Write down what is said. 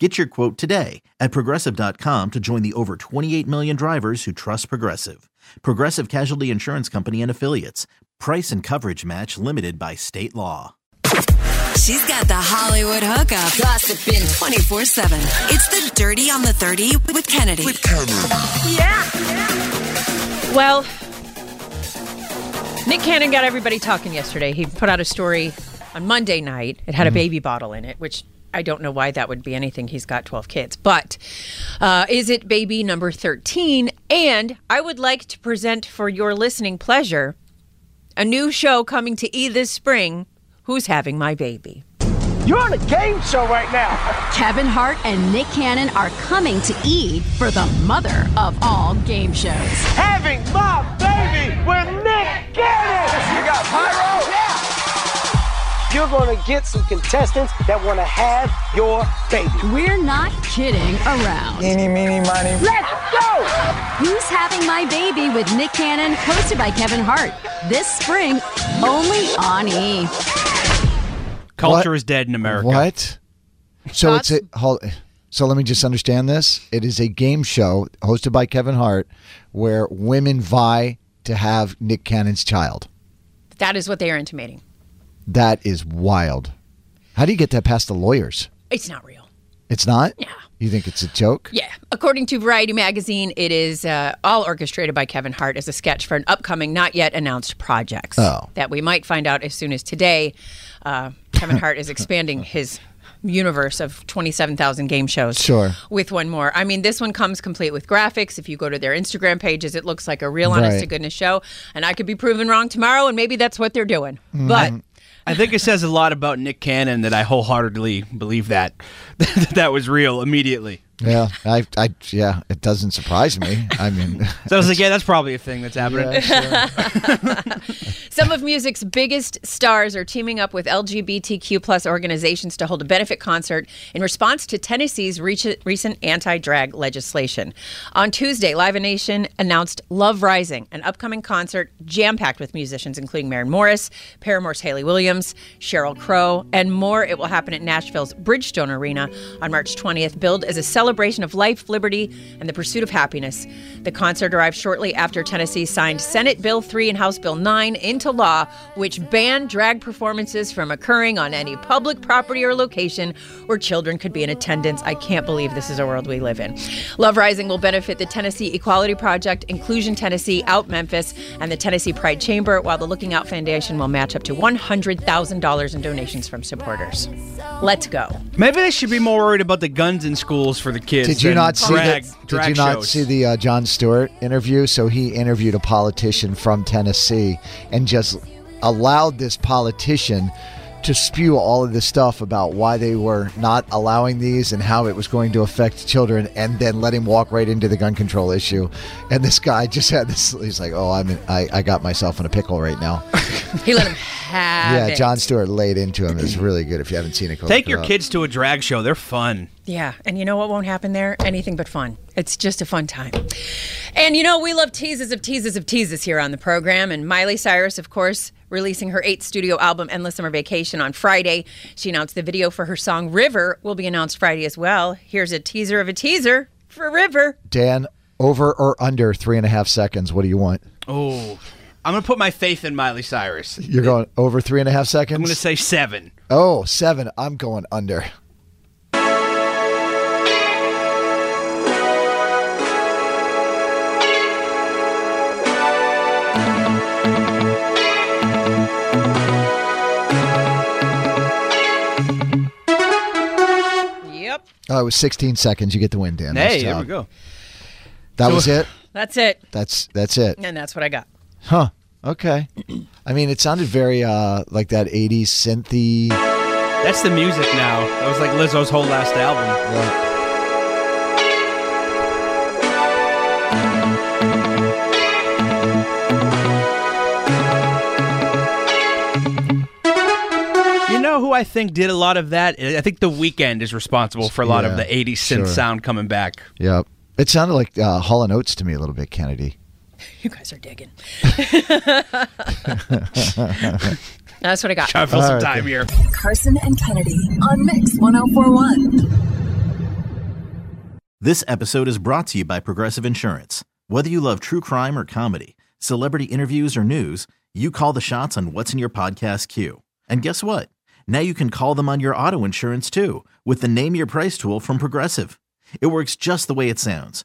Get your quote today at progressive.com to join the over 28 million drivers who trust Progressive. Progressive Casualty Insurance Company and Affiliates. Price and coverage match limited by state law. She's got the Hollywood hookup, gossiping 24 7. It's the Dirty on the 30 with Kennedy. With Kennedy. Yeah. Well, Nick Cannon got everybody talking yesterday. He put out a story on Monday night. It had a mm-hmm. baby bottle in it, which I don't know why that would be anything. He's got 12 kids. But uh, is it baby number 13? And I would like to present for your listening pleasure a new show coming to E this spring Who's Having My Baby? You're on a game show right now. Kevin Hart and Nick Cannon are coming to E for the mother of all game shows. Having my baby with You're going to get some contestants that want to have your baby. We're not kidding around. Eeny, meeny, miny. Let's go! Who's Having My Baby with Nick Cannon, hosted by Kevin Hart. This spring, only on E. Culture What? is dead in America. What? So it's a hold, so let me just understand this. It is a game show hosted by Kevin Hart where women vie to have Nick Cannon's child. That is what they are intimating. That is wild. How do you get that past the lawyers? It's not real. It's not? Yeah. You think it's a joke? Yeah. According to Variety magazine, it is uh, all orchestrated by Kevin Hart as a sketch for an upcoming, not yet announced projects Oh. that we might find out as soon as today. Uh, Kevin Hart is expanding his universe of 27,000 game shows Sure. with one more. I mean, this one comes complete with graphics. If you go to their Instagram pages, it looks like a real honest Right. to goodness show. And I could be proven wrong tomorrow, and maybe that's what they're doing. Mm-hmm. But I think it says a lot about Nick Cannon that I wholeheartedly believe that that was real immediately. Yeah. I, I yeah, it doesn't surprise me. I mean So I was like, yeah, that's probably a thing that's happening. yeah, sure. Some of music's biggest stars are teaming up with LGBTQ plus organizations to hold a benefit concert in response to Tennessee's recent anti-drag legislation. On Tuesday, Live Nation announced Love Rising, an upcoming concert jam-packed with musicians including Maren Morris, Paramore's Hayley Williams, Sheryl Crow, and more. It will happen at Nashville's Bridgestone Arena on March 20th, billed as a celebration of life, liberty, and the pursuit of happiness. The concert arrived shortly after Tennessee signed Senate Bill 3 and House Bill 9 into law, which ban drag performances from occurring on any public property or location where children could be in attendance. I can't believe this is a world we live in. Love Rising will benefit the Tennessee Equality Project, Inclusion Tennessee, Out Memphis, and the Tennessee Pride Chamber, while the Looking Out Foundation will match up to $100,000 in donations from supporters. Let's go. Maybe they should be more worried about the guns in schools for the kids. Did you than not see drag, the, Did drag you not shows. see the uh, Jon Stewart interview? So he interviewed a politician from Tennessee and just allowed this politician to spew all of this stuff about why they were not allowing these and how it was going to affect children, and then let him walk right into the gun control issue. And this guy just had this. He's like, "Oh, I'm in, I, I got myself in a pickle right now." He let him have yeah, it. Jon Stewart laid into him. It's really good if you haven't seen it. Take look your up. kids to a drag show. They're fun. Yeah, and you know what won't happen there? Anything but fun. It's just a fun time. And you know, we love teases of teases of teases here on the program. And Miley Cyrus, of course, releasing her eighth studio album, Endless Summer Vacation, on Friday. She announced the video for her song River will be announced Friday as well. Here's a teaser of a teaser for River. Dan, over or under three and a half seconds? What do you want? Oh, I'm gonna put my faith in Miley Cyrus. You're going over three and a half seconds. I'm gonna say seven. Oh, seven. I'm going under. Yep, Oh, it was 16 seconds. You get the win, Dan. Nice Hey, there we go. That So- was it. that's it. That's that's it. And that's what I got. Huh. Okay. I mean, it sounded very uh, like that 80s synthy. That's the music now. That was like Lizzo's whole last album. Yeah. You know who I think did a lot of that? I think The Weeknd is responsible for a lot Yeah, of the 80s synth sure. sound coming back. Yep. It sounded like uh, Hall and Oates to me a little bit, Kennedy. You guys are digging. That's what I got. Trying to fill some right, time then. here. Carson and Kennedy on Mix 1041. This episode is brought to you by Progressive Insurance. Whether you love true crime or comedy, celebrity interviews or news, you call the shots on what's in your podcast queue. And guess what? Now you can call them on your auto insurance too with the Name Your Price tool from Progressive. It works just the way it sounds.